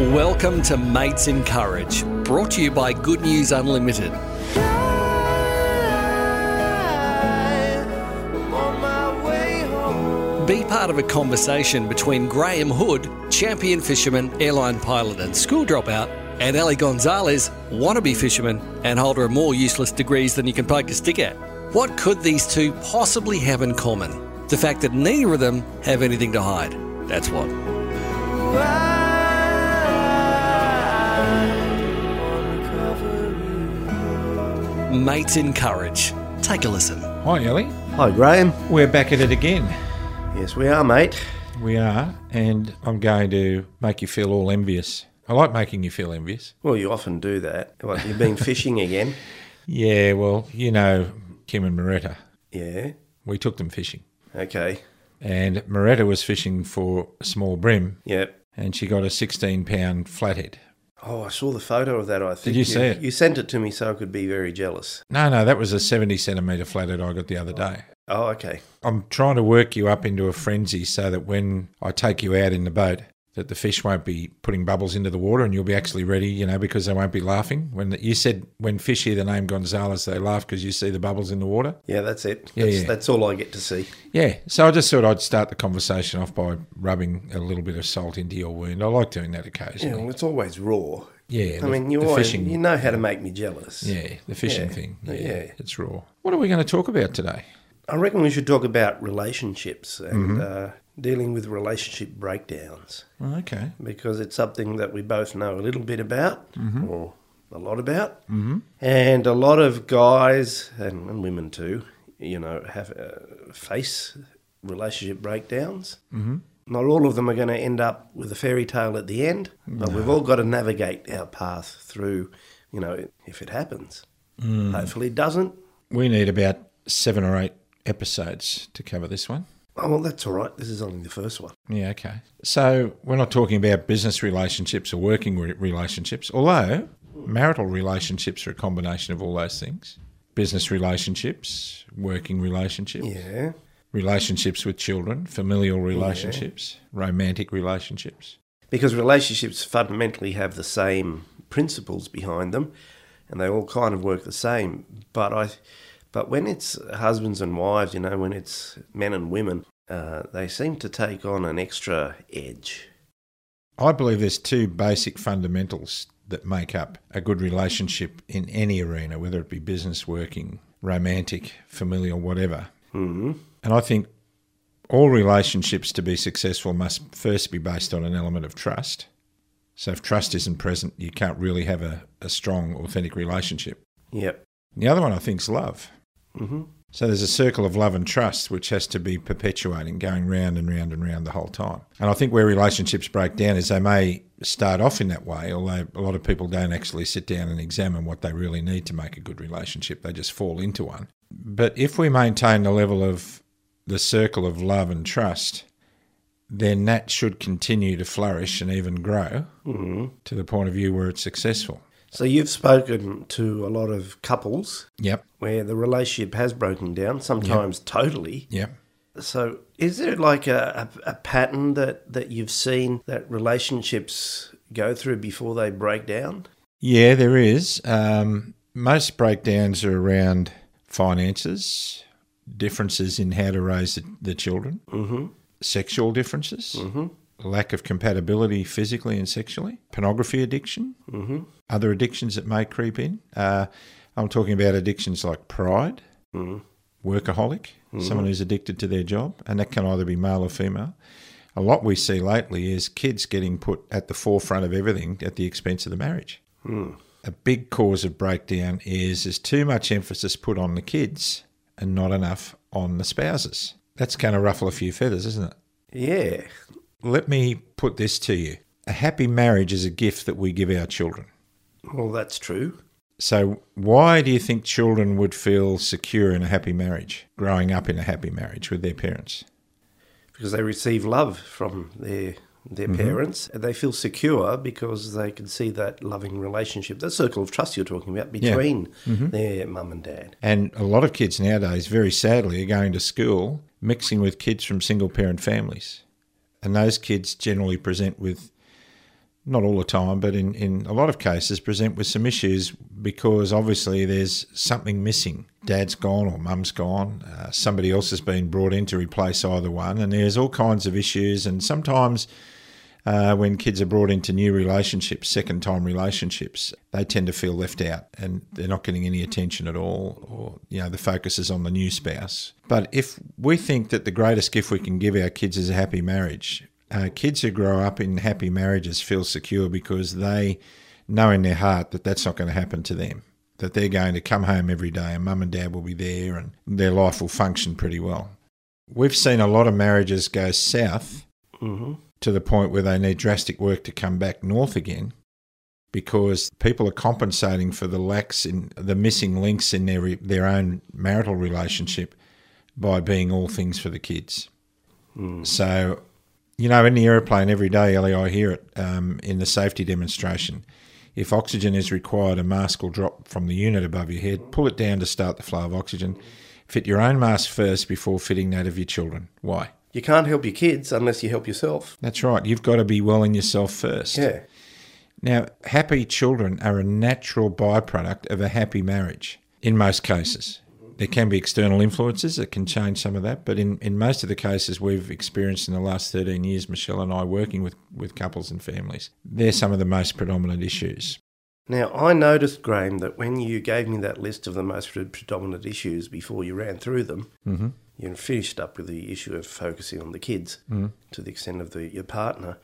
Welcome to Mates in Courage, brought to you by Good News Unlimited. Be part of a conversation between Graham Hood, champion fisherman, airline pilot, and school dropout, and Ellie Gonzalez, wannabe fisherman, and holder of more useless degrees than you can poke a stick at. What could these two possibly have in common? The fact that neither of them have anything to hide. That's what. Mates in Courage. Take a listen. Hi, Ellie. Hi, Graham. We're back at it again. Yes, we are, mate. We are, and I'm going to make you feel all envious. I like making you feel envious. Well, you often do that. What, you've been fishing again? Yeah, well, you know Kim and Moretta. Yeah. We took them fishing, Okay. And Moretta was fishing for a small bream. Yep. and she got a 16 pound flathead. Oh, I saw the photo of that. I think you see it? You sent it to me so I could be very jealous. No, no, that was a 70 centimetre flathead I got the other day. Oh, okay. I'm trying to work you up into a frenzy so that when I take you out in the boat, that the fish won't be putting bubbles into the water and you'll be actually ready, you know, because they won't be laughing. When the, you said when fish hear the name Gonzalez, they laugh because you see the bubbles in the water. Yeah, that's it. Yeah, that's, yeah. that's all I get to see. Yeah, so I just thought I'd start the conversation off by rubbing a little bit of salt into your wound. I like doing that occasionally. know, it's always raw. Yeah, I the- mean, you always, fishing- you know how to make me jealous. Yeah, the fishing Yeah, thing. Yeah, yeah. it's raw. What are we going to talk about today? I reckon we should talk about relationships and Mm-hmm. uh, dealing with relationship breakdowns Oh, okay. because it's something that we both know a little bit about Mm-hmm. or a lot about. Mm-hmm. And a lot of guys and, and women too, you know, have uh, face relationship breakdowns. Mm-hmm. Not all of them are going to end up with a fairy tale at the end, but we've all got to navigate our path through, you know, if it happens. Mm. Hopefully it doesn't. We need about seven or eight episodes to cover this one. Oh, well, that's all right. This is only the first one. Yeah, okay. So we're not talking about business relationships or working re- relationships, although marital relationships are a combination of all those things. Business relationships, working relationships, Yeah. relationships with children, familial relationships, romantic relationships. because relationships fundamentally have the same principles behind them and they all kind of work the same but i but when it's husbands and wives you know when it's men and women uh, they seem to take on an extra edge I believe there's two basic fundamentals that make up a good relationship in any arena, whether it be business, working, romantic, familial, whatever. hmm And I think all relationships to be successful must first be based on an element of trust. So if trust isn't present, you can't really have a, a strong, authentic relationship. yep The other one I think is love. Hmm So there's a circle of love and trust which has to be perpetuating, going round and round and round the whole time. And I think where relationships break down is they may start off in that way, although a lot of people don't actually sit down and examine what they really need to make a good relationship. They just fall into one. But if we maintain the level of the circle of love and trust, then that should continue to flourish and even grow hmm to the point of view where it's successful. So you've spoken to a lot of couples Yep, where the relationship has broken down sometimes totally yep. So, is there like a, a, a pattern that, that you've seen that relationships go through before they break down? Yeah, there is. Um, most breakdowns are around finances, differences in how to raise the, the children, Mm-hmm. sexual differences, Mm-hmm. Lack of compatibility physically and sexually, pornography addiction, Mm-hmm. other addictions that may creep in. Uh, I'm talking about addictions like pride, Mm-hmm. workaholic, someone who's addicted to their job, and that can either be male or female. A lot we see lately is kids getting put at the forefront of everything at the expense of the marriage. A big cause of breakdown is there's too much emphasis put on the kids and not enough on the spouses. That's going to ruffle a few feathers, isn't it? Yeah. Let me put this to you. A happy marriage is a gift that we give our children. Well, that's true. So, why do you think children would feel secure in a happy marriage, growing up in a happy marriage with their parents? Because they receive love from their their mm-hmm. parents they feel secure because they can see that loving relationship, that circle of trust you're talking about between mm-hmm. their mum and dad. And a lot of kids nowadays, very sadly, are going to school mixing with kids from single parent families. And those kids generally present with not all the time, but in, in a lot of cases, present with some issues because obviously there's something missing. Dad's gone or mum's gone. Uh, somebody else has been brought in to replace either one. And there's all kinds of issues. And sometimes uh, when kids are brought into new relationships, second time relationships, they tend to feel left out and they're not getting any attention at all, or you know the focus is on the new spouse. But if we think that the greatest gift we can give our kids is a happy marriage, uh, kids who grow up in happy marriages feel secure because they know in their heart that that's not going to happen to them. That they're going to come home every day and mum and dad will be there and their life will function pretty well. We've seen a lot of marriages go south Mm-hmm. To the point where they need drastic work to come back north again because people are compensating for the lacks in the missing links in their their own marital relationship by being all things for the kids. So, you know, in the aeroplane every day, Ellie, I hear it um, in the safety demonstration. If oxygen is required, a mask will drop from the unit above your head. Pull it down to start the flow of oxygen. Fit your own mask first before fitting that of your children. Why? You can't help your kids unless you help yourself. That's right. You've got to be well in yourself first. Yeah. Now, happy children are a natural byproduct of a happy marriage in most cases. There can be external influences that can change some of that, but in, in most of the cases we've experienced in the last 13 years, Michelle and I working with, with couples and families, they're some of the most predominant issues. Now, I noticed, Graham, that when you gave me that list of the most predominant issues before you ran through them, Mm-hmm. You finished up with the issue of focusing on the kids mm. to the extent of the, your partner.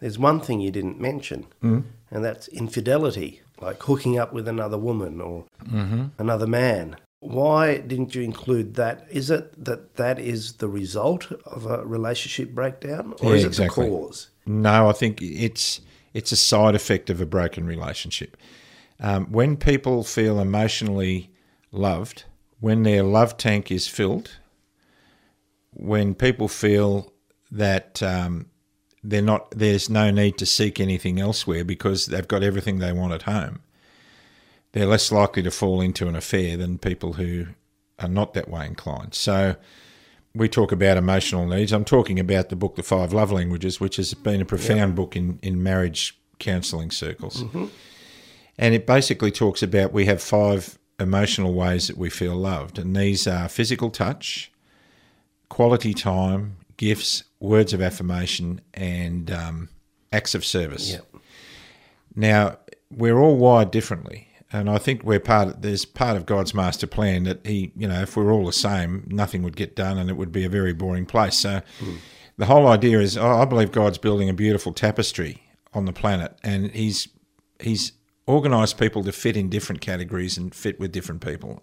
There's one thing you didn't mention, mm. and that's infidelity, like hooking up with another woman or mm-hmm. another man. Why didn't you include that? Is it that that is the result of a relationship breakdown, or Yeah, is it exactly. the cause? No, I think it's it's a side effect of a broken relationship. Um, when people feel emotionally loved, when their love tank is filled, when people feel that um, they're not, there's no need to seek anything elsewhere because they've got everything they want at home. They're less likely to fall into an affair than people who are not that way inclined. So, we talk about emotional needs. I'm talking about the book, The Five Love Languages, which has been a profound book in, in marriage counselling circles. And it basically talks about we have five emotional ways that we feel loved. And these are physical touch, quality time, gifts, words of affirmation, and um, acts of service. Yep. Now, we're all wired differently. And I think we're part of, there's part of God's master plan that he, you know, if we're all the same, nothing would get done and it would be a very boring place. So the whole idea is I I believe God's building a beautiful tapestry on the planet and he's he's organized people to fit in different categories and fit with different people.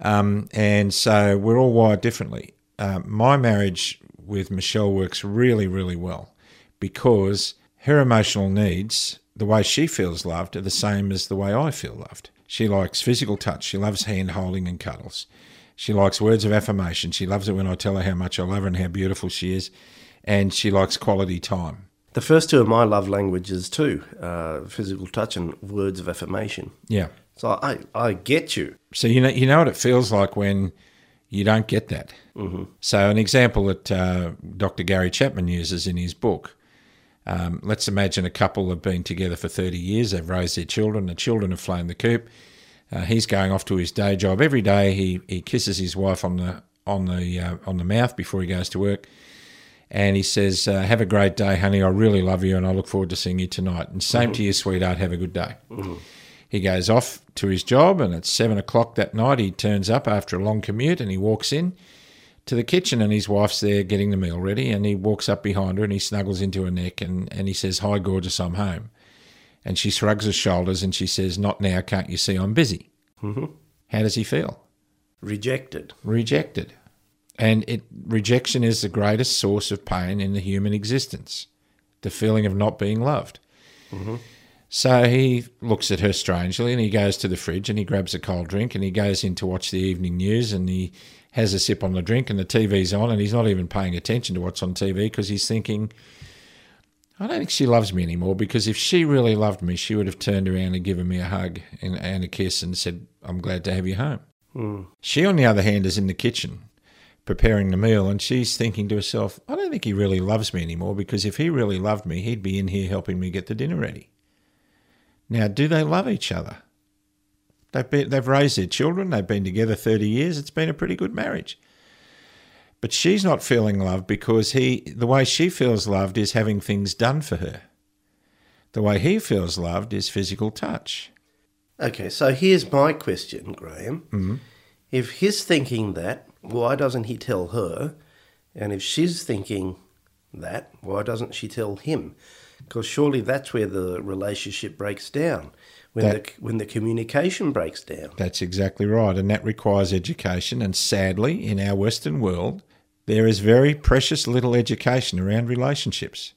Um, and so we're all wired differently. Uh, my marriage with Michelle works really, really well because her emotional needs, the way she feels loved, are the same as the way I feel loved. She likes physical touch. She loves hand holding and cuddles. She likes words of affirmation. She loves it when I tell her how much I love her and how beautiful she is. And she likes quality time. The first two are my love languages too: uh, physical touch and words of affirmation. Yeah. So I, I get you. So you know you know what it feels like when you don't get that. Mm-hmm. So an example that uh, Dr. Gary Chapman uses in his book. Um, let's imagine a couple have been together for 30 years. They've raised their children. The children have flown the coop. Uh, he's going off to his day job every day. He he kisses his wife on the on the uh, on the mouth before he goes to work, and he says, uh, "Have a great day, honey. I really love you, and I look forward to seeing you tonight." And same to you, sweetheart. Have a good day. He goes off to his job, and at seven o'clock that night, he turns up after a long commute and he walks in to the kitchen, and his wife's there getting the meal ready. And he walks up behind her and he snuggles into her neck and, and he says, Hi, gorgeous, I'm home. And she shrugs her shoulders and she says, Not now, can't you see I'm busy? Mm-hmm. How does he feel? Rejected. Rejected. And it rejection is the greatest source of pain in the human existence the feeling of not being loved. So he looks at her strangely and he goes to the fridge and he grabs a cold drink and he goes in to watch the evening news and he has a sip on the drink and the TV's on and he's not even paying attention to what's on TV because he's thinking, I don't think she loves me anymore because if she really loved me, she would have turned around and given me a hug and, and a kiss and said, I'm glad to have you home. Hmm. She, on the other hand, is in the kitchen preparing the meal, and she's thinking to herself, I don't think he really loves me anymore because if he really loved me, he'd be in here helping me get the dinner ready. Now, do they love each other? They've, been, they've raised their children, they've been together 30 years, it's been a pretty good marriage. But she's not feeling loved because he, the way she feels loved is having things done for her. The way he feels loved is physical touch. Okay, so here's my question, Graham. Mm-hmm. If he's thinking that, why doesn't he tell her? And if she's thinking that, why doesn't she tell him? Because surely that's where the relationship breaks down, when That- the when the communication breaks down. That's exactly right, and that requires education. And sadly, in our Western world, there is very precious little education around relationships.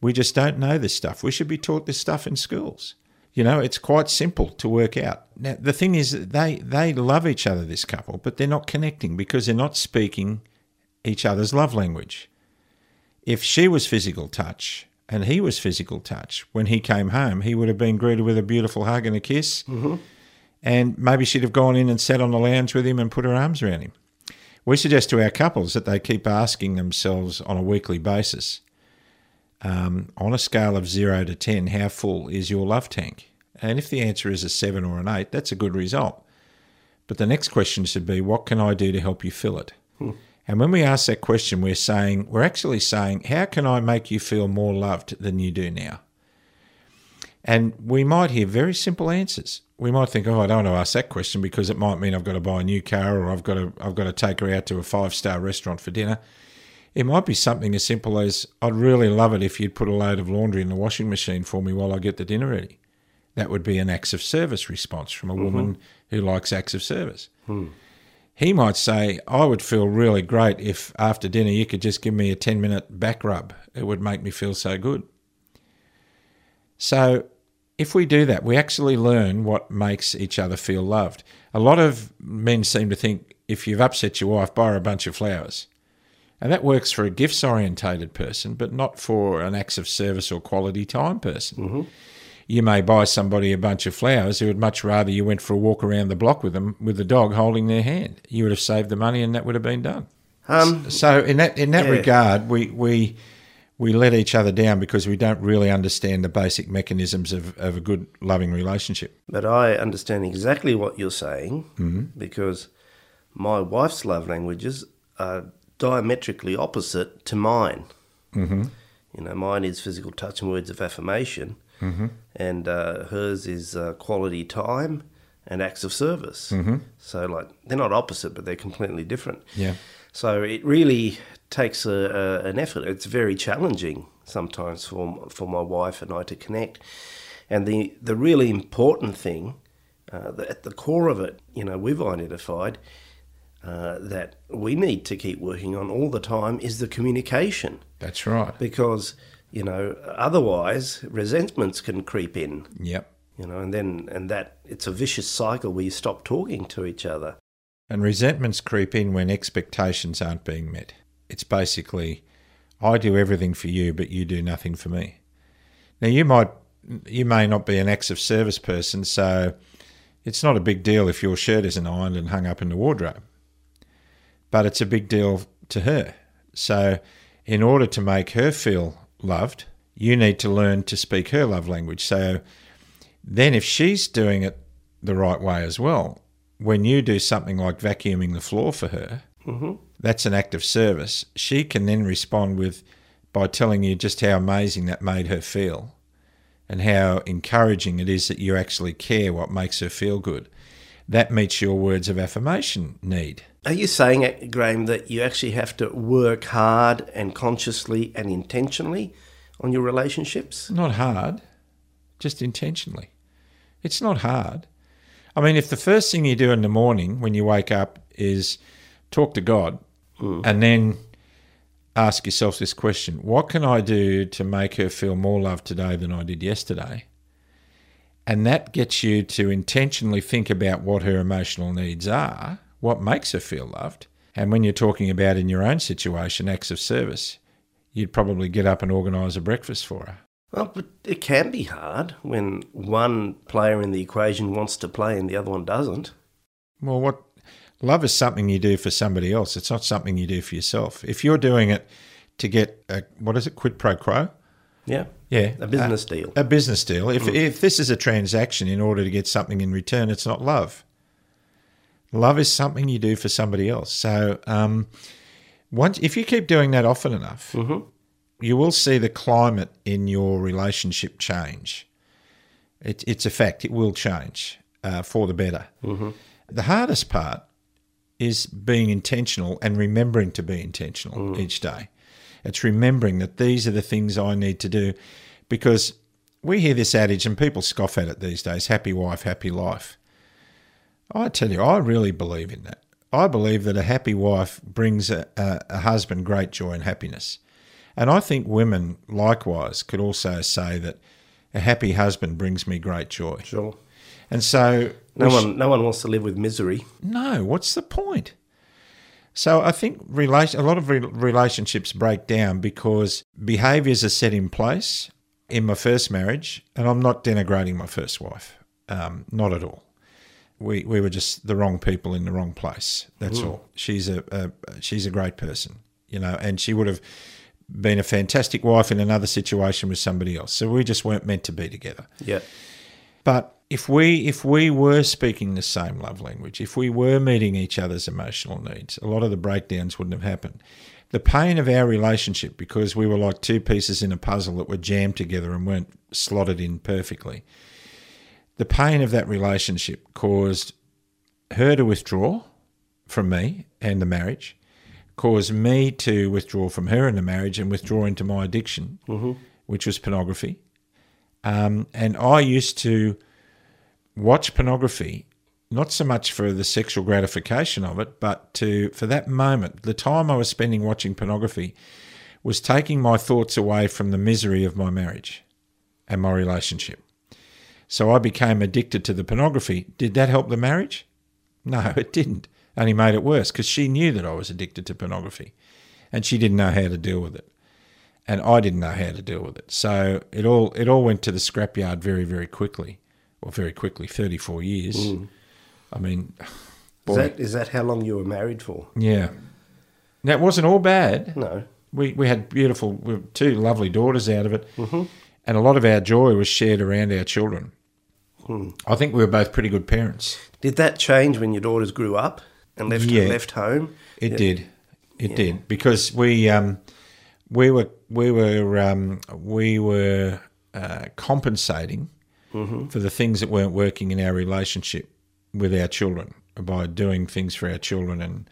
We just don't know this stuff. We should be taught this stuff in schools. You know, it's quite simple to work out. Now, the thing is, that they they love each other, this couple, but they're not connecting because they're not speaking each other's love language. If she was physical touch and he was physical touch, when he came home, he would have been greeted with a beautiful hug and a kiss and maybe she'd have gone in and sat on the lounge with him and put her arms around him. We suggest to our couples that they keep asking themselves on a weekly basis, um, on a scale of zero to 10, how full is your love tank? And if the answer is a seven or an eight, that's a good result. But the next question should be, what can I do to help you fill it? And when we ask that question, we're saying, we're actually saying, how can I make you feel more loved than you do now? And we might hear very simple answers. We might think, "Oh, I don't want to ask that question because it might mean I've got to buy a new car or I've got to I've got to take her out to a five star restaurant for dinner." It might be something as simple as, "I'd really love it if you'd put a load of laundry in the washing machine for me while I get the dinner ready." That would be an acts of service response from a mm-hmm. woman who likes acts of service. Hmm. He might say, I would feel really great if after dinner you could just give me a 10 minute back rub. It would make me feel so good. So, if we do that, we actually learn what makes each other feel loved. A lot of men seem to think if you've upset your wife, buy her a bunch of flowers. And that works for a gifts orientated person, but not for an acts of service or quality time person. Mm-hmm. You may buy somebody a bunch of flowers who would much rather you went for a walk around the block with them with the dog holding their hand. You would have saved the money and that would have been done. Um, So in that in that Yeah. regard, we we we let each other down because we don't really understand the basic mechanisms of, of a good loving relationship. But I understand exactly what you're saying because my wife's love languages are diametrically opposite to mine. Mm-hmm. You know, mine is physical touch and words of affirmation, mm-hmm. and uh, hers is uh, quality time and acts of service. Mm-hmm. So, like, they're not opposite, but they're completely different. Yeah. So it really takes a, a, an effort. It's very challenging sometimes for for my wife and I to connect. And the the really important thing, uh, that at the core of it, you know, we've identified uh, that we need to keep working on all the time is the communication, That's right. because you know otherwise resentments can creep in. Yep. You know, and then and that it's a vicious cycle where you stop talking to each other. And resentments creep in when expectations aren't being met. It's basically, I do everything for you, but you do nothing for me. Now you might, you may not be an acts of service person, so it's not a big deal if your shirt isn't ironed and hung up in the wardrobe. But it's a big deal to her. So, in order to make her feel loved, you need to learn to speak her love language. So, then if she's doing it the right way as well, when you do something like vacuuming the floor for her, mm-hmm. that's an act of service. She can then respond with by telling you just how amazing that made her feel and how encouraging it is that you actually care what makes her feel good. That meets your words of affirmation need. Are you saying, uh, Graham, that you actually have to work hard and consciously and intentionally on your relationships? Not hard, just intentionally. It's not hard. I mean, if the first thing you do in the morning when you wake up is talk to God and then ask yourself this question What can I do to make her feel more loved today than I did yesterday? And that gets you to intentionally think about what her emotional needs are, what makes her feel loved. And when you're talking about in your own situation, acts of service, you'd probably get up and organise a breakfast for her. Well, but it can be hard when one player in the equation wants to play and the other one doesn't. Well, what? Love is something you do for somebody else. It's not something you do for yourself. If you're doing it to get a, what is it, quid pro quo? Yeah. Yeah, A business deal. A business deal. If if this is a transaction in order to get something in return, it's not love. Love is something you do for somebody else. So, um, once if you keep doing that often enough, you will see the climate in your relationship change. It, it's a fact. It will change uh, for the better. The hardest part is being intentional and remembering to be intentional each day. It's remembering that these are the things I need to do because we hear this adage and people scoff at it these days happy wife, happy life. I tell you, I really believe in that. I believe that a happy wife brings a, a, a husband great joy and happiness. And I think women, likewise, could also say that a happy husband brings me great joy. Sure. And so, No we sh- one, no one wants to live with misery. no, what's the point? So I think relation, a lot of re- relationships break down because behaviours are set in place in my first marriage, and I'm not denigrating my first wife, um, not at all. We we were just the wrong people in the wrong place. That's all. She's a, a she's a great person, you know, and she would have been a fantastic wife in another situation with somebody else. So we just weren't meant to be together. Yeah. But if we if we were speaking the same love language, if we were meeting each other's emotional needs, a lot of the breakdowns wouldn't have happened. The pain of our relationship, because we were like two pieces in a puzzle that were jammed together and weren't slotted in perfectly, the pain of that relationship caused her to withdraw from me and the marriage, caused me to withdraw from her and the marriage and withdraw into my addiction, which was pornography. Um, and I used to watch pornography not so much for the sexual gratification of it, but to for that moment, the time I was spending watching pornography was taking my thoughts away from the misery of my marriage and my relationship. So I became addicted to the pornography. Did that help the marriage? No, it didn't. Only made it worse because she knew that I was addicted to pornography and she didn't know how to deal with it. And I didn't know how to deal with it. So it all it all went to the scrapyard very, very quickly. Well, very quickly, 34 years. I mean, Is that, is that how long you were married for? yeah. Now, it wasn't all bad. No. We, we had beautiful, we two lovely daughters out of it. And a lot of our joy was shared around our children. I think we were both pretty good parents. Did that change when your daughters grew up and left Yeah. left home? It did. It did because we um, we were we were um, we were uh, compensating for the things that weren't working in our relationship with our children by doing things for our children and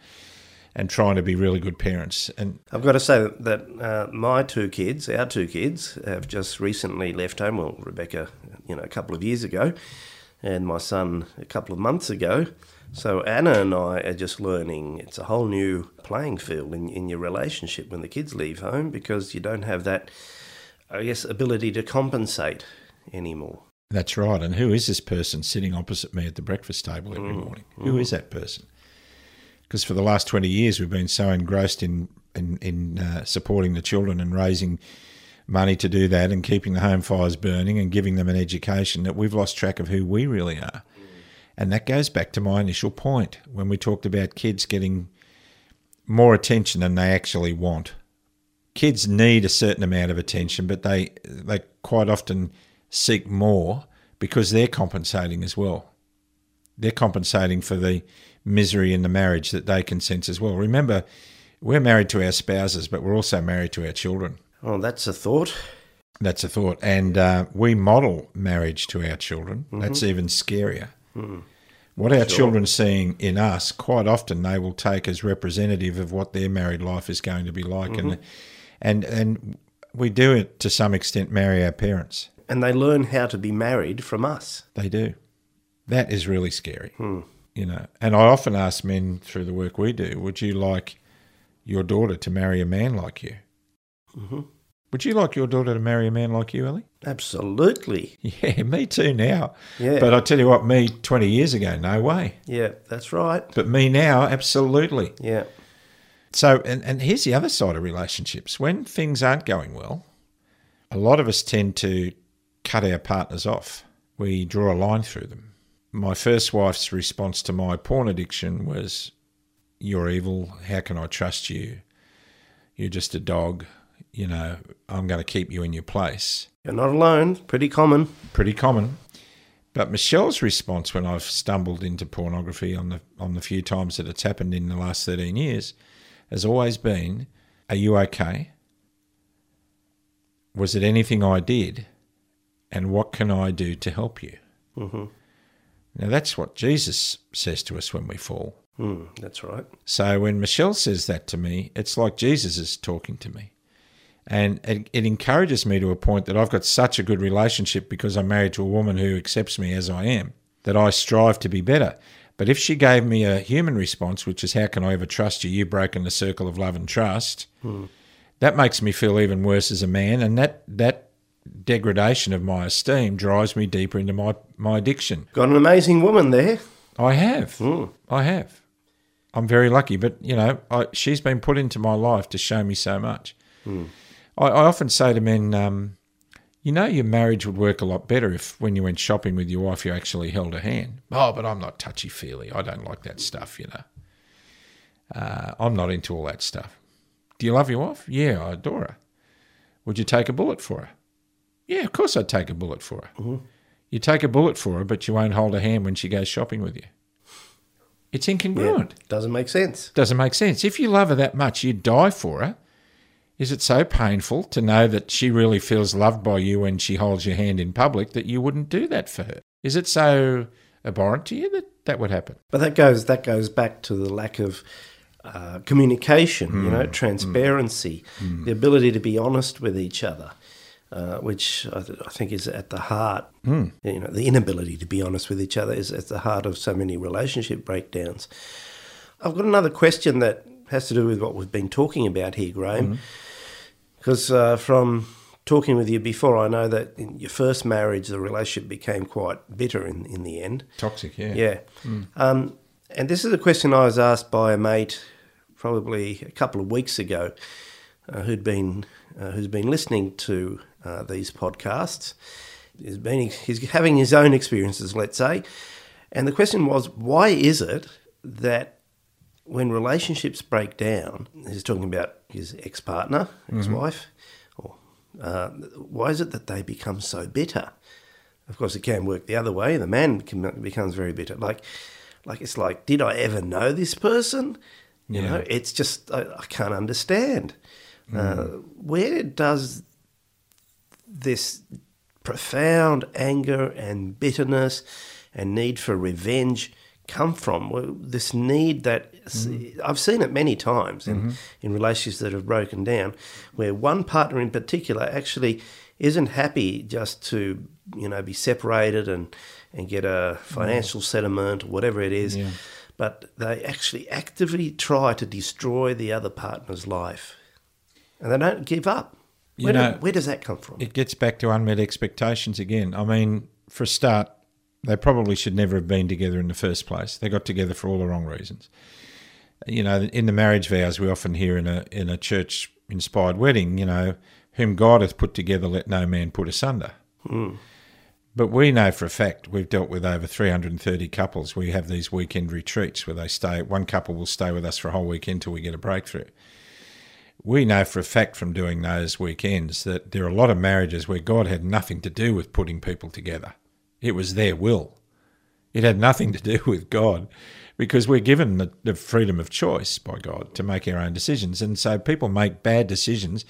and trying to be really good parents. And I've got to say that, that uh, my two kids, our two kids, have just recently left home. Well, Rebecca, you know, a couple of years ago, and my son a couple of months ago. So Anna and I are just learning. It's a whole new playing field in, in your relationship when the kids leave home because you don't have that, I guess, ability to compensate anymore. That's right. And who is this person sitting opposite me at the breakfast table every mm. morning? Who mm. is that person? Because for the last twenty years we've been so engrossed in in, in uh, supporting the children and raising money to do that and keeping the home fires burning and giving them an education that we've lost track of who we really are. Mm. And that goes back to my initial point when we talked about kids getting more attention than they actually want. Kids need a certain amount of attention, but they they quite often seek more because they're compensating as well. They're compensating for the misery in the marriage that they can sense as well. Remember, we're married to our spouses, but we're also married to our children. Oh, that's a thought. That's a thought. And uh, we model marriage to our children. Mm-hmm. That's even scarier. Hmm. What our children seeing in us, quite often they will take as representative of what their married life is going to be like. And, mm-hmm. and, and we do it to some extent marry our parents. And they learn how to be married from us. They do. That is really scary. Hmm. You know, and I often ask men through the work we do, would you like your daughter to marry a man like you? Mm-hmm. Would you like your daughter to marry a man like you, Ellie? Absolutely. Yeah, me too now. Yeah. But I tell you what, me 20 years ago, no way. Yeah, that's right. But me now, absolutely. Yeah. So, and, and here's the other side of relationships. When things aren't going well, a lot of us tend to cut our partners off. We draw a line through them. My first wife's response to my porn addiction was you're evil. How can I trust you? You're just a dog. You know, I'm going to keep you in your place. You're not alone. Pretty common. Pretty common. But Michelle's response when I've stumbled into pornography on the on the few times that it's happened in the last 13 years has always been, "Are you okay? Was it anything I did? And what can I do to help you?" Mm-hmm. Now that's what Jesus says to us when we fall. Mm, that's right. So when Michelle says that to me, it's like Jesus is talking to me. And it, it, encourages me to a point that I've got such a good relationship because I'm married to a woman who accepts me as I am, that I strive to be better. But if she gave me a human response, which is, How can I ever trust you? You've broken the circle of love and trust, hmm. that makes me feel even worse as a man. And that, that degradation of my esteem drives me deeper into my, my addiction. Got an amazing woman there. I have. Hmm. I have. I'm very lucky, but you know, I, she's been put into my life to show me so much. Hmm. I, I often say to men, um, you know, your marriage would work a lot better if when you went shopping with your wife, you actually held her hand. Oh, but I'm not touchy feely. I don't like that stuff, you know. Uh, I'm not into all that stuff. Do you love your wife? Yeah, I adore her. Would you take a bullet for her? Yeah, of course I'd take a bullet for her. Mm-hmm. You take a bullet for her, but you won't hold her hand when she goes shopping with you. It's incongruent. Yeah, doesn't make sense. Doesn't make sense. If you love her that much, you'd die for her. Is it so painful to know that she really feels loved by you when she holds your hand in public that you wouldn't do that for her? Is it so abhorrent to you that that would happen? But that goes that goes back to the lack of uh, communication, mm. you know, Hmm. transparency, mm. the ability to be honest with each other. Uh, which I, th- I, think is at the heart, mm. you know, the inability to be honest with each other is at the heart of so many relationship breakdowns. I've got another question that has to do with what we've been talking about here, Graham. Because mm. uh, from talking with you before, I know that in your first marriage, the relationship became quite bitter in, in the end. Toxic, yeah. Yeah. Um, and this is a question I was asked by a mate probably a couple of weeks ago uh, who'd been, uh, who's been listening to uh, these podcasts. He's, been, he's having his own experiences, let's say. And the question was, why is it that when relationships break down, he's talking about his ex partner, ex wife, or uh, why is it that they become so bitter? Of course, it can work the other way. The man becomes very bitter. Like, like it's like, did I ever know this person? You Yeah. know, it's just I, I can't understand. Uh, where does this profound anger and bitterness and need for revenge come from? Well, This need that mm-hmm. I've seen it many times in, mm-hmm. in relationships that have broken down, where one partner in particular actually isn't happy just to you know be separated and and get a financial settlement or whatever it is, Yeah. but they actually actively try to destroy the other partner's life, and they don't give up. You Where, know, do, where does that come from? It gets back to unmet expectations again. I mean, for a start, they probably should never have been together in the first place. They got together for all the wrong reasons. You know, in the marriage vows, we often hear in a in a church inspired wedding, you know, whom God hath put together, let no man put asunder. Hmm. But we know for a fact we've dealt with over 330 couples. We have these weekend retreats where they stay. One couple will stay with us for a whole weekend till we get a breakthrough. We know for a fact from doing those weekends that there are a lot of marriages where God had nothing to do with putting people together. It was their will. It had nothing to do with God because we're given the, the freedom of choice by God to make our own decisions. And so people make bad decisions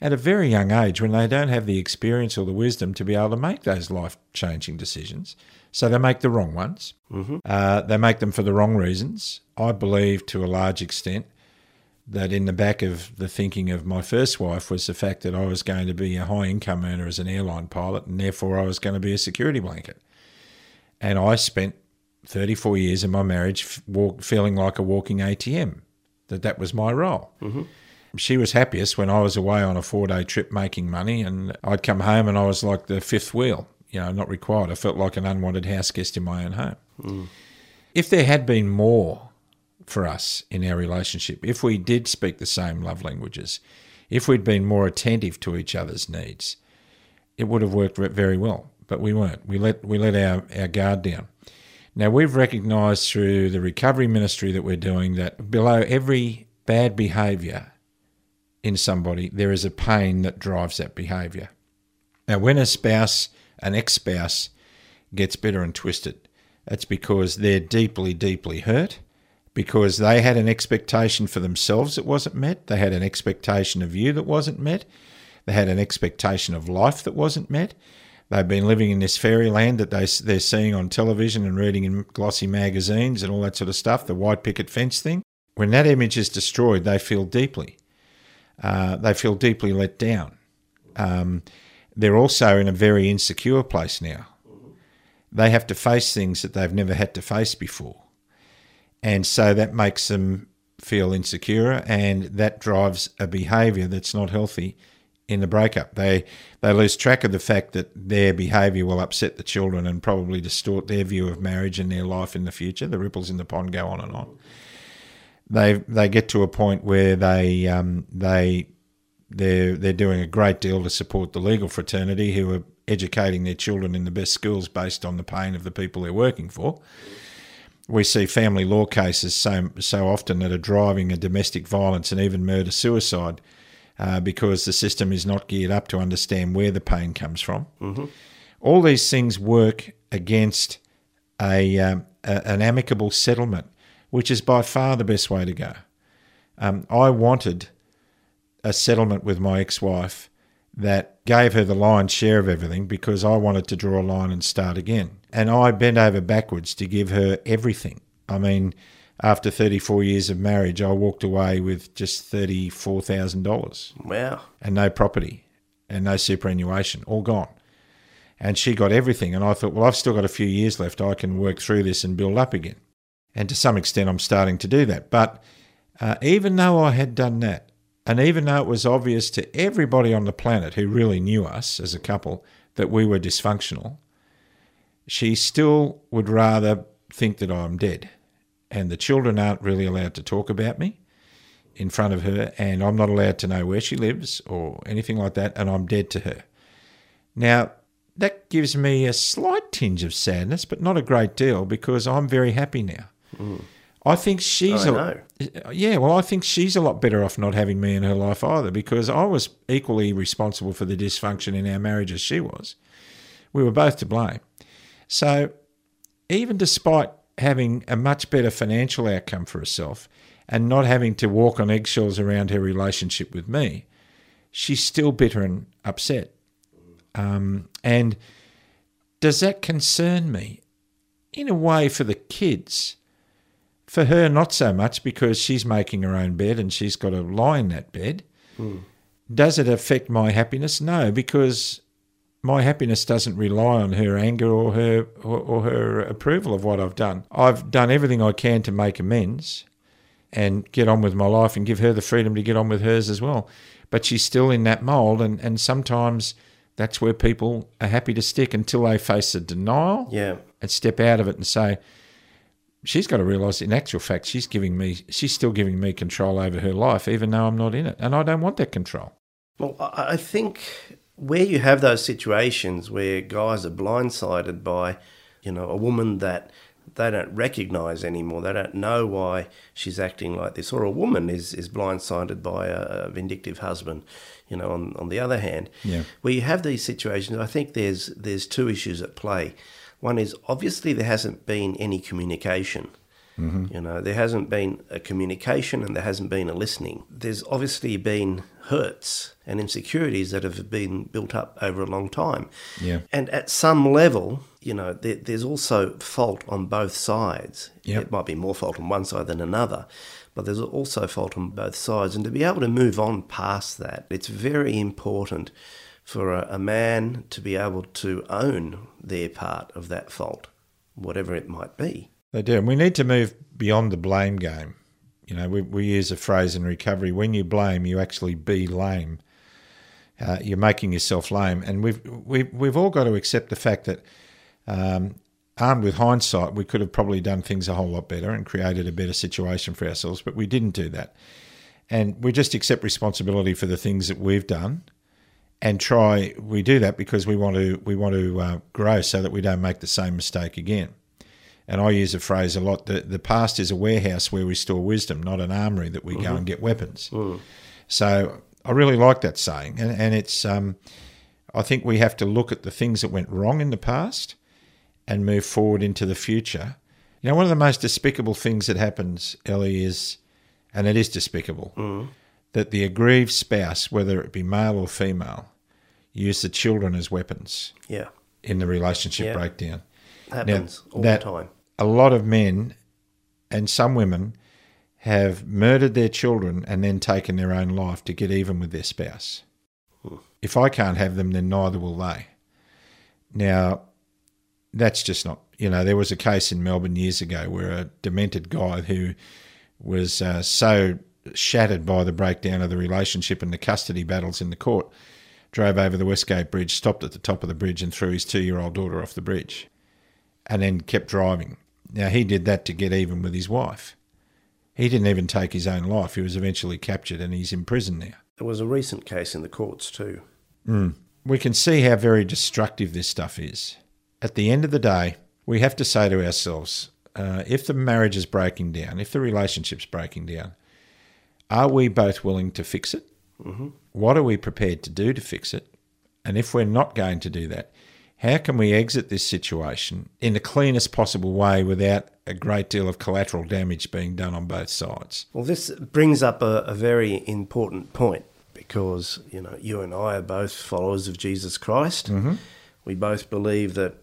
at a very young age when they don't have the experience or the wisdom to be able to make those life changing decisions. So they make the wrong ones. Uh, they make them for the wrong reasons. I believe to a large extent that in the back of the thinking of my first wife was the fact that I was going to be a high income earner as an airline pilot and therefore I was going to be a security blanket. And I spent 34 years in my marriage walk, feeling like a walking ATM, that that was my role. Mm-hmm. She was happiest when I was away on a four day trip making money and I'd come home and I was like the fifth wheel, you know, not required. I felt like an unwanted house guest in my own home. Mm. If there had been more for us in our relationship, if we did speak the same love languages, if we'd been more attentive to each other's needs, it would have worked very well. But we weren't. We let we let our, our guard down. Now, we've recognised through the recovery ministry that we're doing that below every bad behaviour in somebody, there is a pain that drives that behaviour. Now, when a spouse, an ex spouse, gets bitter and twisted, it's because they're deeply, deeply hurt, because they had an expectation for themselves that wasn't met, they had an expectation of you that wasn't met, they had an expectation of life that wasn't met. They've been living in this fairyland that they, they're seeing on television and reading in glossy magazines and all that sort of stuff, the white picket fence thing. When that image is destroyed, they feel deeply. Uh, they feel deeply let down. Um, they're also in a very insecure place now. They have to face things that they've never had to face before. And so that makes them feel insecure and that drives a behaviour that's not healthy in the breakup. They they lose track of the fact that their behaviour will upset the children and probably distort their view of marriage and their life in the future. The ripples in the pond go on and on. They they get to a point where they um, they they're they're doing a great deal to support the legal fraternity who are educating their children in the best schools based on the pain of the people they're working for. We see family law cases so so often that are driving a domestic violence and even murder suicide uh, because the system is not geared up to understand where the pain comes from. Mm-hmm. All these things work against a, um, a, an amicable settlement, which is by far the best way to go. Um, I wanted a settlement with my ex-wife that gave her the lion's share of everything because I wanted to draw a line and start again. And I bent over backwards to give her everything. I mean, after 34 years of marriage, I walked away with just $34,000. Wow. And no property and no superannuation, all gone. And she got everything. And I thought, well, I've still got a few years left. I can work through this and build up again. And to some extent, I'm starting to do that. But uh, even though I had done that, and even though it was obvious to everybody on the planet who really knew us as a couple that we were dysfunctional, she still would rather think that I'm dead and the children aren't really allowed to talk about me in front of her, and I'm not allowed to know where she lives or anything like that, and I'm dead to her. Now, that gives me a slight tinge of sadness, but not a great deal because I'm very happy now. Mm. I think she's a, yeah. Well, I think she's a lot better off not having me in her life either because I was equally responsible for the dysfunction in our marriage as she was. We were both to blame. So, even despite having a much better financial outcome for herself and not having to walk on eggshells around her relationship with me, she's still bitter and upset. Um, and does that concern me? In a way, for the kids. For her, not so much because she's making her own bed and she's got to lie in that bed. Mm. Does it affect my happiness? No, because my happiness doesn't rely on her anger or her or, or, her approval of what I've done. I've done everything I can to make amends and get on with my life and give her the freedom to get on with hers as well. But she's still in that mold and, and sometimes that's where people are happy to stick until they face a denial yeah. and step out of it and say, she's got to realise in actual fact she's giving me she's still giving me control over her life even though I'm not in it. And I don't want that control. Well, I think where you have those situations where guys are blindsided by, you know, a woman that they don't recognize anymore, they don't know why she's acting like this, or a woman is, is blindsided by a, vindictive husband, you know, on, on the other hand. Yeah. Where you have these situations, I think there's there's two issues at play. One is obviously there hasn't been any communication. Mm-hmm. You know, there hasn't been a communication and there hasn't been a listening. There's obviously been hurts and insecurities that have been built up over a long time. Yeah. And at some level, you know, there, there's also fault on both sides. Yep. It might be more fault on one side than another, but there's also fault on both sides. And to be able to move on past that, it's very important for a, a man to be able to own their part of that fault, whatever it might be. They do. And we need to move beyond the blame game. You know, we, we use a phrase in recovery when you blame, you actually be lame. Uh, you're making yourself lame. And we've, we've, we've all got to accept the fact that, um, armed with hindsight, we could have probably done things a whole lot better and created a better situation for ourselves, but we didn't do that. And we just accept responsibility for the things that we've done and try we do that because we want to we want to uh, grow so that we don't make the same mistake again And I use a phrase a lot that the past is a warehouse where we store wisdom, not an armory that we go and get weapons. So I really like that saying. And, and it's, um, I think we have to look at the things that went wrong in the past and move forward into the future. You know, one of the most despicable things that happens, Ellie, is, and it is despicable, that the aggrieved spouse, whether it be male or female, use the children as weapons Yeah. in the relationship Yeah. breakdown. Happens all that- the time. A lot of men and some women have murdered their children and then taken their own life to get even with their spouse. If I can't have them, then neither will they. Now, that's just not, you know, there was a case in Melbourne years ago where a demented guy who was uh, so shattered by the breakdown of the relationship and the custody battles in the court drove over the Westgate Bridge, stopped at the top of the bridge, and threw his two year old daughter off the bridge and then kept driving. Now, he did that to get even with his wife. He didn't even take his own life. He was eventually captured and he's in prison now. There was a recent case in the courts too. Mm. We can see how very destructive this stuff is. At the end of the day, we have to say to ourselves uh, if the marriage is breaking down, if the relationship's breaking down, are we both willing to fix it? Mm-hmm. What are we prepared to do to fix it? And if we're not going to do that, how can we exit this situation in the cleanest possible way without a great deal of collateral damage being done on both sides? Well, this brings up a, a very important point because you know you and I are both followers of Jesus Christ. Mm-hmm. We both believe that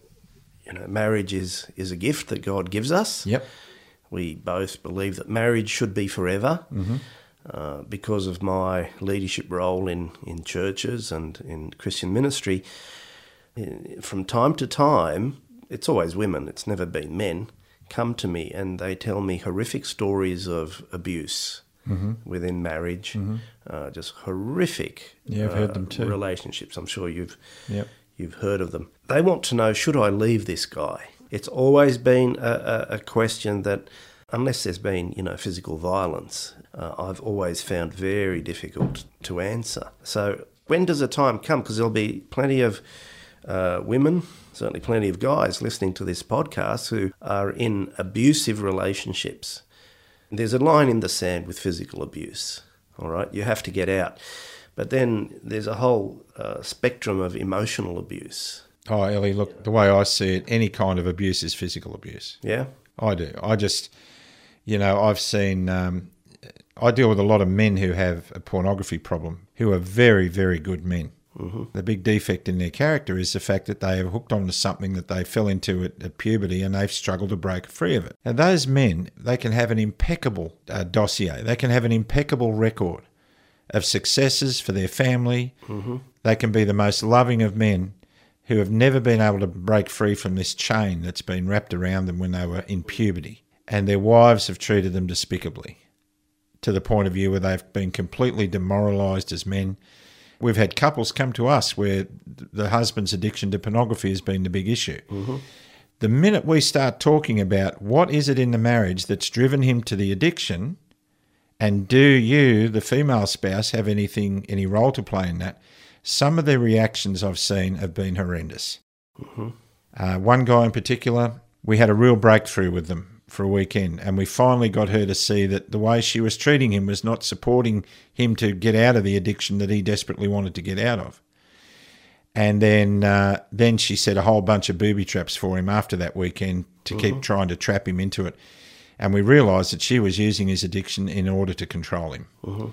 you know marriage is is a gift that God gives us. Yep. We both believe that marriage should be forever. Uh, because of my leadership role in, in churches and in Christian ministry, from time to time, it's always women, it's never been men, come to me and they tell me horrific stories of abuse within marriage, uh, just horrific Yeah, I've heard uh, them too. relationships. I'm sure you've Yep. you've heard of them. They want to know should I leave this guy? It's always been a, a, a question that, unless there's been you know physical violence, uh, I've always found very difficult to answer. So when does the time come? Because there'll be plenty of uh, women, certainly plenty of guys listening to this podcast who are in abusive relationships. There's a line in the sand with physical abuse. All right, you have to get out. But then there's a whole uh, spectrum of emotional abuse. Oh, Ellie, look, the way I see it, any kind of abuse is physical abuse. Yeah, I do. I just, you know, I've seen, um, I deal with a lot of men who have a pornography problem, who are very, very good men. Mm-hmm. The big defect in their character is the fact that they have hooked onto something that they fell into at, at puberty and they've struggled to break free of it. And those men, they can have an impeccable uh, dossier, they can have an impeccable record of successes for their family. They can be the most loving of men who have never been able to break free from this chain that's been wrapped around them when they were in puberty. And their wives have treated them despicably to the point of view where they've been completely demoralized as men. We've had couples come to us where the husband's addiction to pornography has been the big issue. The minute we start talking about what is it in the marriage that's driven him to the addiction, and do you, the female spouse, have anything, any role to play in that? Some of the reactions I've seen have been horrendous. Uh, one guy in particular, we had a real breakthrough with them for a weekend, and we finally got her to see that the way she was treating him was not supporting him to get out of the addiction that he desperately wanted to get out of. And then, uh, then she set a whole bunch of booby traps for him after that weekend to keep mm-hmm. trying to trap him into it. And we realised that she was using his addiction in order to control him. Mm-hmm.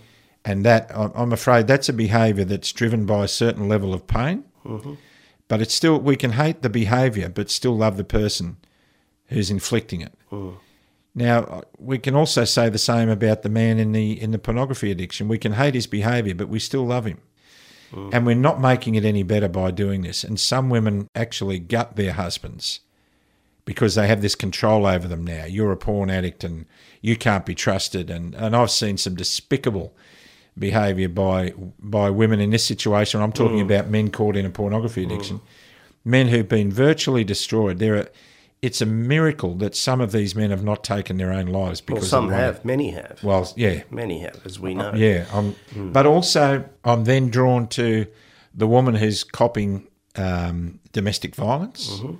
And that, I'm I'm afraid, that's a behaviour that's driven by a certain level of pain. Mm-hmm. But it's still, we can hate the behaviour, but still love the person who's inflicting it. Hmm. Now, we can also say the same about the man in the in the pornography addiction. We can hate his behaviour, but we still love him. Hmm. And we're not making it any better by doing this. And some women actually gut their husbands because they have this control over them now. You're a porn addict and you can't be trusted. And, and I've seen some despicable behaviour by by women in this situation. I'm talking hmm. about men caught in a pornography addiction, men who've been virtually destroyed. There are, it's a miracle that some of these men have not taken their own lives well, because some of have, many have, Well, yeah, many have, as we uh, know. yeah, I'm, hmm. but also I'm then drawn to the woman who's copying um, domestic violence, mm-hmm.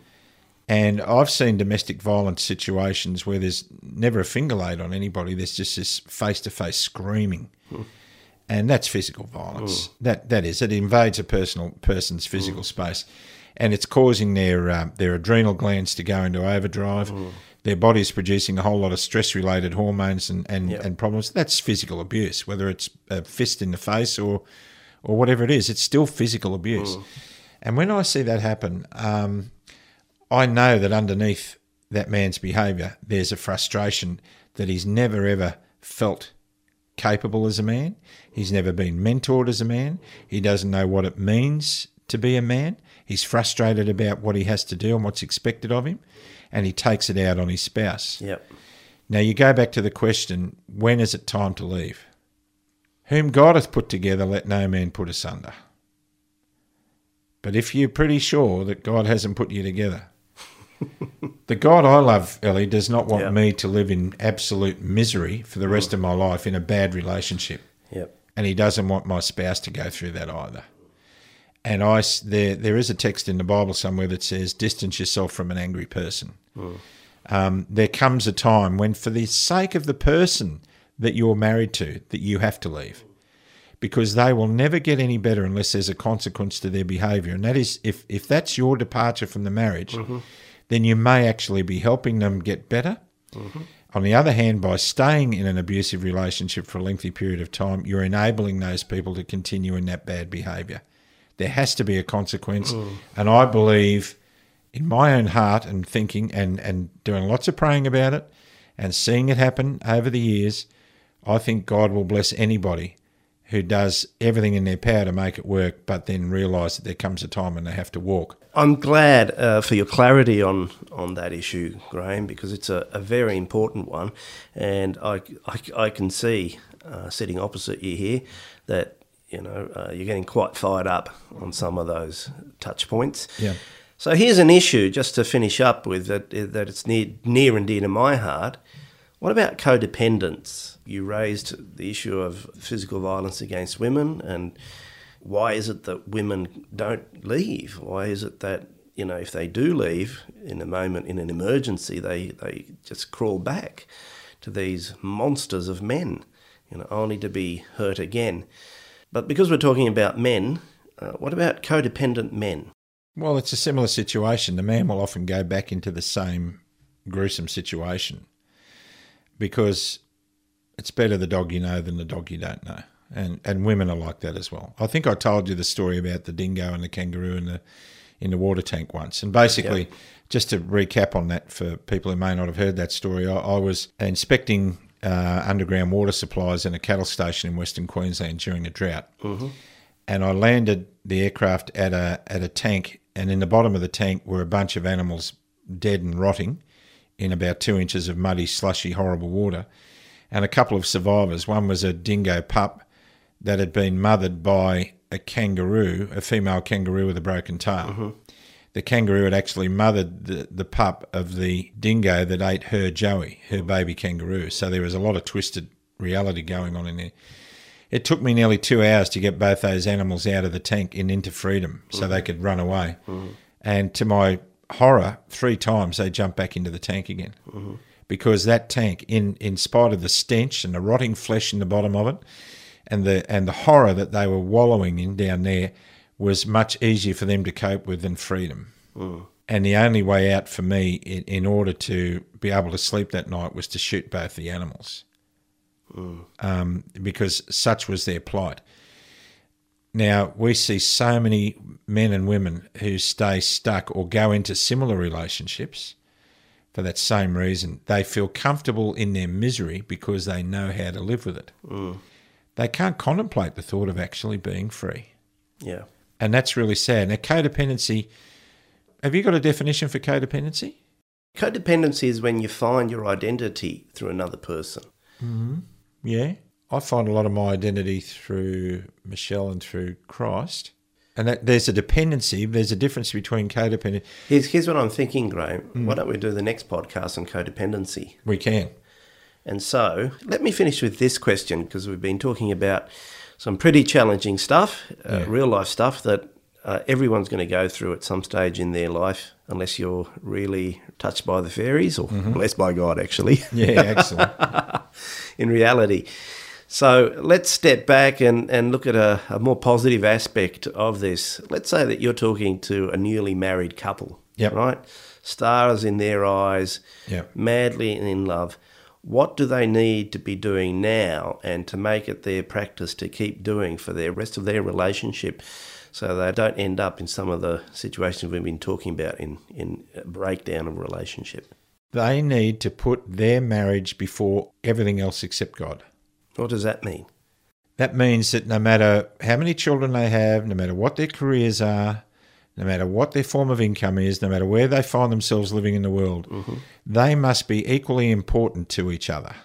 And I've seen domestic violence situations where there's never a finger laid on anybody. There's just this face to face screaming, hmm. and that's physical violence. Hmm. That that is. It invades a personal person's physical space, and it's causing their uh, their adrenal glands to go into overdrive. Their body's producing a whole lot of stress related hormones and and, Yep. and problems. That's physical abuse, whether it's a fist in the face or or whatever it is. It's still physical abuse. And when I see that happen, um, I know that underneath that man's behaviour, there's a frustration that he's never ever felt capable as a man. He's never been mentored as a man. He doesn't know what it means to be a man. He's frustrated about what he has to do and what's expected of him, and he takes it out on his spouse. Yep. Now you go back to the question when is it time to leave? Whom God hath put together, let no man put asunder. But if you're pretty sure that God hasn't put you together, the God I love, Ellie, does not want Yeah. me to live in absolute misery for the rest mm. of my life in a bad relationship. Yep. And He doesn't want my spouse to go through that either. And I, there, there is a text in the Bible somewhere that says, distance yourself from an angry person um, there comes a time when, for the sake of the person that you're married to, that you have to leave. Because they will never get any better unless there's a consequence to their behaviour. And that is, if, if that's your departure from the marriage, then you may actually be helping them get better. On the other hand, by staying in an abusive relationship for a lengthy period of time, you're enabling those people to continue in that bad behaviour. There has to be a consequence. And I believe in my own heart and thinking and, and doing lots of praying about it and seeing it happen over the years, I think God will bless anybody who does everything in their power to make it work, but then realise that there comes a time when they have to walk. I'm glad uh, for your clarity on, on that issue, Graham, because it's a, a very important one. And I, I, I can see, uh, sitting opposite you here, that you know uh, you're getting quite fired up on some of those touch points. Yeah. So here's an issue just to finish up with that that it's near near and dear to my heart. What about codependence? You raised the issue of physical violence against women, and why is it that women don't leave? Why is it that you know if they do leave in a moment in an emergency, they they just crawl back to these monsters of men, you know, only to be hurt again. But because we're talking about men, uh, what about codependent men? Well, it's a similar situation. The man will often go back into the same gruesome situation because it's better the dog you know than the dog you don't know. And and women are like that as well. I think I told you the story about the dingo and the kangaroo in the in the water tank once. And basically, just to recap on that for people who may not have heard that story, I, I was inspecting uh, underground water supplies in a cattle station in Western Queensland during a drought and I landed the aircraft at a at a tank, and in the bottom of the tank were a bunch of animals dead and rotting in about two inches of muddy, slushy, horrible water, and a couple of survivors. One was a dingo pup that had been mothered by a kangaroo, a female kangaroo with a broken tail. The kangaroo had actually mothered the, the pup of the dingo that ate her Joey, her baby kangaroo. So there was a lot of twisted reality going on in there. It took me nearly two hours to get both those animals out of the tank and into freedom so they could run away. And to my horror, three times they jumped back into the tank again. Because that tank, in, in spite of the stench and the rotting flesh in the bottom of it, and the and the horror that they were wallowing in down there, was much easier for them to cope with than freedom. And the only way out for me, in, in order to be able to sleep that night, was to shoot both the animals um, because such was their plight. Now, we see so many men and women who stay stuck or go into similar relationships for that same reason. They feel comfortable in their misery because they know how to live with it. They can't contemplate the thought of actually being free. Yeah. And that's really sad. Now, codependency have you got a definition for codependency? Codependency is when you find your identity through another person. Mm-hmm. Yeah. I find a lot of my identity through Michelle and through Christ. And that there's a dependency, there's a difference between codependent. Here's, here's what I'm thinking, Graham. Mm. Why don't we do the next podcast on codependency? We can. And so, let me finish with this question because we've been talking about some pretty challenging stuff, uh, Yeah. real life stuff that uh, everyone's going to go through at some stage in their life, unless you're really touched by the fairies or blessed by God, actually. Yeah, excellent. in reality. So let's step back and, and look at a, a more positive aspect of this. Let's say that you're talking to a newly married couple, Yep. right? Stars in their eyes, Yep. madly in love. What do they need to be doing now and to make it their practice to keep doing for the rest of their relationship so they don't end up in some of the situations we've been talking about in, in a breakdown of relationship? they need to put their marriage before everything else except God. What does that mean? That means that no matter how many children they have, no matter what their careers are, no matter what their form of income is, no matter where they find themselves living in the world, mm-hmm. they must be equally important to each other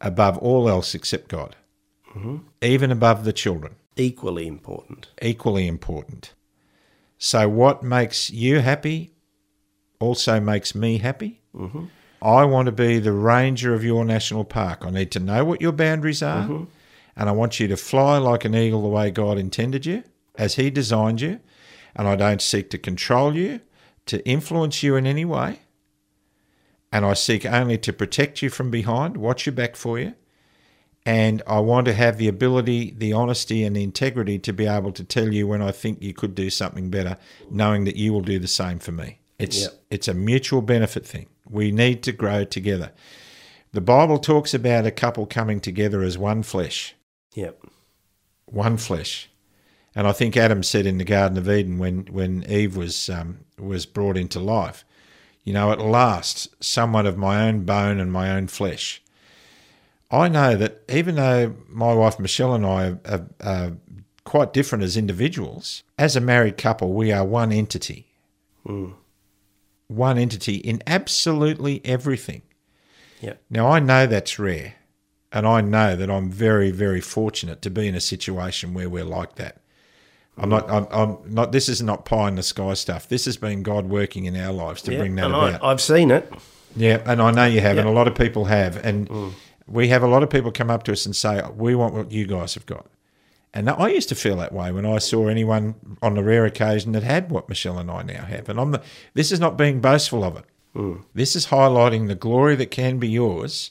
above all else except God, mm-hmm. even above the children, Equally important. equally important. So, what makes you happy also makes me happy. Mm-hmm. I want to be the ranger of your national park. I need to know what your boundaries are, and I want you to fly like an eagle the way God intended you, as He designed you. And I don't seek to control you, to influence you in any way. And I seek only to protect you from behind, watch your back for you. And I want to have the ability, the honesty, and the integrity to be able to tell you when I think you could do something better, knowing that you will do the same for me. It's Yep. it's a mutual benefit thing. We need to grow together. The Bible talks about a couple coming together as one flesh, Yep. one flesh. And I think Adam said in the Garden of Eden when when Eve was um, was brought into life, you know, at last, someone of my own bone and my own flesh. I know that even though my wife Michelle and I are, are, are quite different as individuals, as a married couple, we are one entity. One entity in absolutely everything. Yep. Now, I know that's rare, and I know that I'm very, very fortunate to be in a situation where we're like that. I'm not. I'm, I'm not. This is not pie in the sky stuff. This has been God working in our lives to Yeah, bring that about. I, I've seen it. Yeah, and I know you have, and a lot of people have, and mm. we have a lot of people come up to us and say, "We want what you guys have got." And I used to feel that way when I saw anyone on the rare occasion that had what Michelle and I now have. And I'm the, this is not being boastful of it. Mm. This is highlighting the glory that can be yours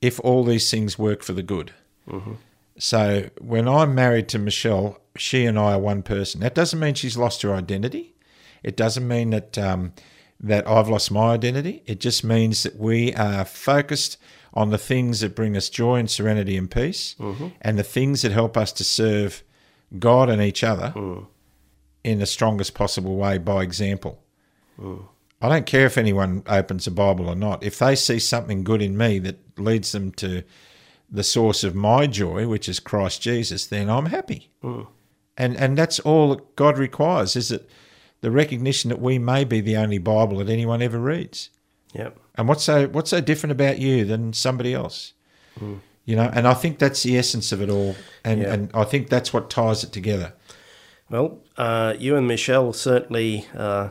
if all these things work for the good. Mm-hmm. So when I'm married to Michelle, she and I are one person. That doesn't mean she's lost her identity. It doesn't mean that um, that I've lost my identity. It just means that we are focused on the things that bring us joy and serenity and peace, mm-hmm. and the things that help us to serve God and each other mm. in the strongest possible way by example. Mm. I don't care if anyone opens a Bible or not. If they see something good in me that leads them to the source of my joy, which is Christ Jesus, then I'm happy. Mm. And and that's all that God requires is that the recognition that we may be the only Bible that anyone ever reads. Yep. And what's so what's so different about you than somebody else? You know, and I think that's the essence of it all. And Yeah. and I think that's what ties it together. Well, uh, you and Michelle certainly uh,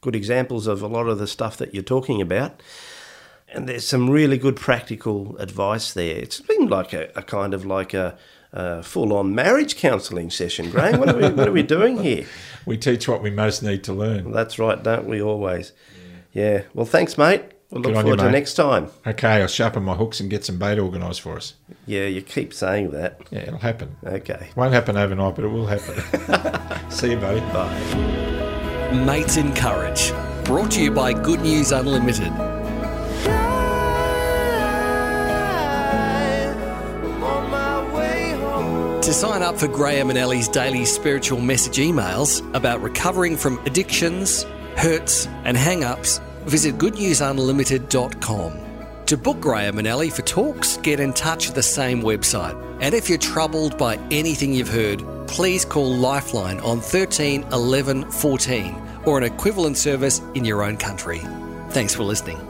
good examples of a lot of the stuff that you're talking about. And there's some really good practical advice there. It's been like a, a kind of like a, a full-on marriage counselling session, Graham. What are we what are we doing here? We teach what we most need to learn. That's right, don't we always? Yeah. Well, thanks, mate. We'll look forward you, to next time. Okay, I'll sharpen my hooks and get some bait organised for us. Yeah, you keep saying that. Yeah, it'll happen. Okay. Won't happen overnight, but it will happen. See you, buddy. Bye. Mates in Courage. Brought to you by Good News Unlimited. To sign up for Graham and Ellie's daily spiritual message emails about recovering from addictions, hurts, and hang ups, visit goodnewsunlimited.com. To book Graham and Ellie for talks, get in touch at the same website. And if you're troubled by anything you've heard, please call Lifeline on 13 11 14 or an equivalent service in your own country. Thanks for listening.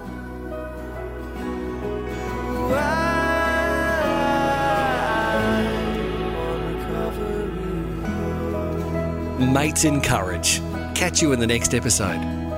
Mates in Courage. Catch you in the next episode.